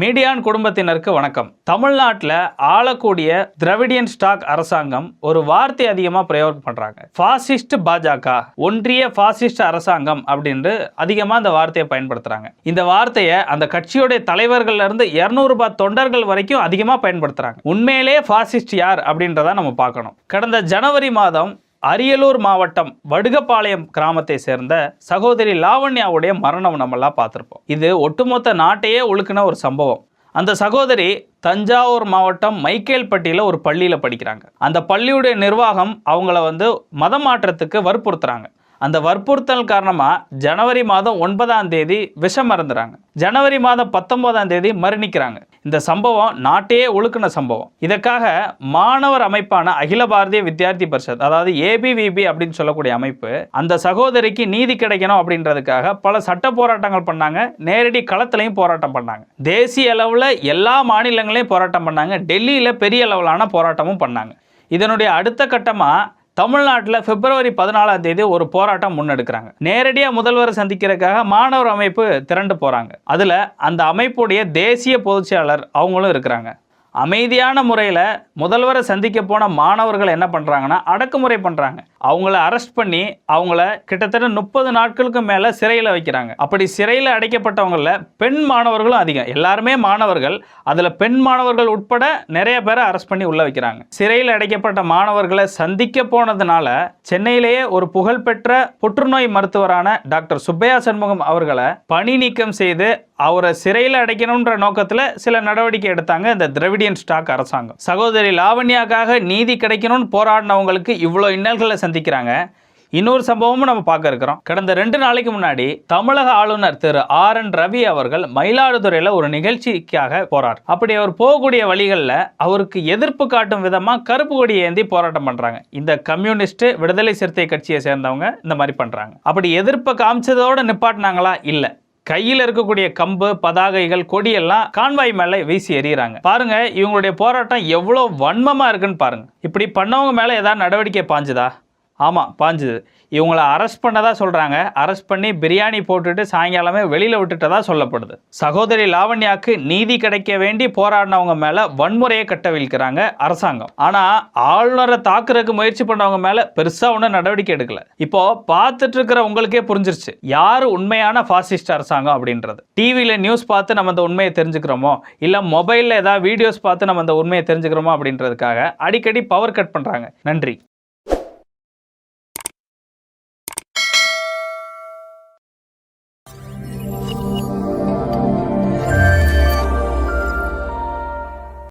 மீடியான் குடும்பத்தினருக்கு வணக்கம். தமிழ்நாட்டில் ஆளக்கூடிய திராவிடியன் ஸ்டாக் அரசாங்கம் ஒரு வார்த்தை அதிகமாக பிரயோகம் பண்ணுறாங்க ஃபாசிஸ்ட் பாஜக ஒன்றிய ஃபாசிஸ்ட் அரசாங்கம் அப்படின்ட்டு அதிகமாக அந்த வார்த்தையை பயன்படுத்துகிறாங்க இந்த வார்த்தையை அந்த கட்சியுடைய தலைவர்கள்லேருந்து இரநூறுபா தொண்டர்கள் வரைக்கும் அதிகமாக பயன்படுத்துகிறாங்க உண்மையிலே ஃபாசிஸ்ட் யார் அப்படின்றத நம்ம பார்க்கணும். கடந்த ஜனவரி மாதம் அரியலூர் மாவட்டம் வடுகப்பாளையம் கிராமத்தை சேர்ந்த சகோதரி லாவண்யாவுடைய மரணம் நம்மெல்லாம் பார்த்துருப்போம். இது ஒட்டுமொத்த நாட்டையே ஒழுக்கின ஒரு சம்பவம். அந்த சகோதரி தஞ்சாவூர் மாவட்டம் மைக்கேல்பட்டியில் ஒரு பள்ளியில் படிக்கிறாங்க. அந்த பள்ளியுடைய நிர்வாகம் அவங்கள வந்து மதம் மாற்றத்துக்கு வற்புறுத்துறாங்க. அந்த வற்புறுத்தல் காரணமாக ஜனவரி மாதம் ஒன்பதாம் தேதி விஷம் மறந்துறாங்க ஜனவரி மாதம் பத்தொன்பதாம் தேதி மரணிக்கிறாங்க. இந்த சம்பவம் நாட்டையே ஒழுக்கின சம்பவம். இதற்காக மாணவர் அமைப்பான அகில பாரதிய வித்யார்த்தி பரிஷத் அதாவது ஏபிவிபி அப்படின்னு சொல்லக்கூடிய அமைப்பு அந்த சகோதரிக்கு நீதி கிடைக்கணும் அப்படின்றதுக்காக பல சட்ட போராட்டங்கள் பண்ணாங்க. நேரடி களத்திலையும் போராட்டம் பண்ணாங்க. தேசிய அளவில் எல்லா மாநிலங்களையும் போராட்டம் பண்ணாங்க. டெல்லியில் பெரிய அளவிலான போராட்டமும் பண்ணாங்க. இதனுடைய அடுத்த கட்டமாக தமிழ்நாட்டில் பிப்ரவரி பதினாலாம் தேதி ஒரு போராட்டம் முன்னெடுக்கிறாங்க. நேரடியாக முதல்வரை சந்திக்கிறதுக்காக மாணவர் அமைப்பு திரண்டு போகிறாங்க அதில் அந்த அமைப்புடைய தேசிய பொதுச்செயலாளர் அவங்களும் இருக்கிறாங்க. அமைதியான முறையில் முதல்வரை சந்திக்க போன மாணவர்கள் என்ன பண்ணுறாங்கன்னா அடக்குமுறை பண்ணுறாங்க அவங்கள அரெஸ்ட் பண்ணி அவங்கள கிட்டத்தட்ட முப்பது நாட்களுக்கு மேலே சிறையில் வைக்கிறாங்க. அப்படி சிறையில் அடைக்கப்பட்டவங்களில் பெண் மாணவர்களும் அதிகம். எல்லாருமே மாணவர்கள். அதில் பெண் மாணவர்கள் உட்பட நிறைய பேரை அரெஸ்ட் பண்ணி உள்ள வைக்கிறாங்க. சிறையில் அடைக்கப்பட்ட மாணவர்களை சந்திக்க போனதுனால சென்னையிலேயே ஒரு புகழ்பெற்ற புற்றுநோய் மருத்துவரான டாக்டர் சுப்பையா சண்முகம் அவர்களை பணி நீக்கம் செய்து அவரை சிறையில் அடைக்கணுன்ற நோக்கத்தில் சில நடவடிக்கை எடுத்தாங்க இந்த திரவிடியன் ஸ்டாக் அரசாங்கம். சகோதரி லாவண்யாக்காக நீதி கிடைக்கணும்னு போராடினவங்களுக்கு இவ்வளோ இன்னல்களை சந்திக்கிறாங்க. இன்னொரு சம்பவமும் நம்ம பார்க்க இருக்கிறோம். கடந்த ரெண்டு நாளைக்கு முன்னாடி தமிழக ஆளுநர் திரு ஆர் என் ரவி அவர்கள் மயிலாடுதுறையில் ஒரு நிகழ்ச்சிக்காக போறார். அப்படி அவர் போகக்கூடிய வழிகளில் அவருக்கு எதிர்ப்பு காட்டும் விதமாக கருப்பு கொடி ஏந்தி போராட்டம் பண்ணுறாங்க இந்த கம்யூனிஸ்ட் விடுதலை சிறுத்தை கட்சியை சேர்ந்தவங்க இந்த மாதிரி பண்ணுறாங்க அப்படி எதிர்ப்பை காமிச்சதோட நிப்பாட்டினாங்களா? இல்லை. கையில் இருக்கக்கூடிய கம்பு பதாகைகள் கொடியெல்லாம் கான்வாய் மேலே வீசி எறிகிறாங்க பாருங்க இவங்களுடைய போராட்டம் எவ்வளோ வன்மமாக இருக்குன்னு பாருங்க. இப்படி பண்ணவங்க மேலே ஏதாவது நடவடிக்கை பாஞ்சுதா? ஆமாம் பாஞ்சுது. இவங்களை அரெஸ்ட் பண்ணதாக சொல்கிறாங்க அரெஸ்ட் பண்ணி பிரியாணி போட்டுட்டு சாயங்காலமே வெளியில் விட்டுட்டதாக சொல்லப்படுது. சகோதரி லாவண்யாக்கு நீதி கிடைக்க வேண்டி போராடினவங்க மேலே வன்முறையை கட்டவிழ்க்கிறாங்க அரசாங்கம். ஆனால் ஆளுநரை தாக்குறதுக்கு முயற்சி பண்ணவங்க மேலே பெருசாக ஒன்றும் நடவடிக்கை எடுக்கல. இப்போ பார்த்துட்டு இருக்கிற உங்களுக்கே புரிஞ்சிருச்சு. யார் உண்மையான ஃபாசிஸ்ட் அரசாங்கம் அப்படின்றது? டிவியில் நியூஸ் பார்த்து நம்ம அந்த உண்மையை தெரிஞ்சுக்கிறோமோ? இல்லை மொபைலில் ஏதாவது வீடியோஸ் பார்த்து நம்ம அந்த உண்மையை தெரிஞ்சுக்கிறோமோ அப்படின்றதுக்காக அடிக்கடி பவர் கட் பண்ணுறாங்க நன்றி.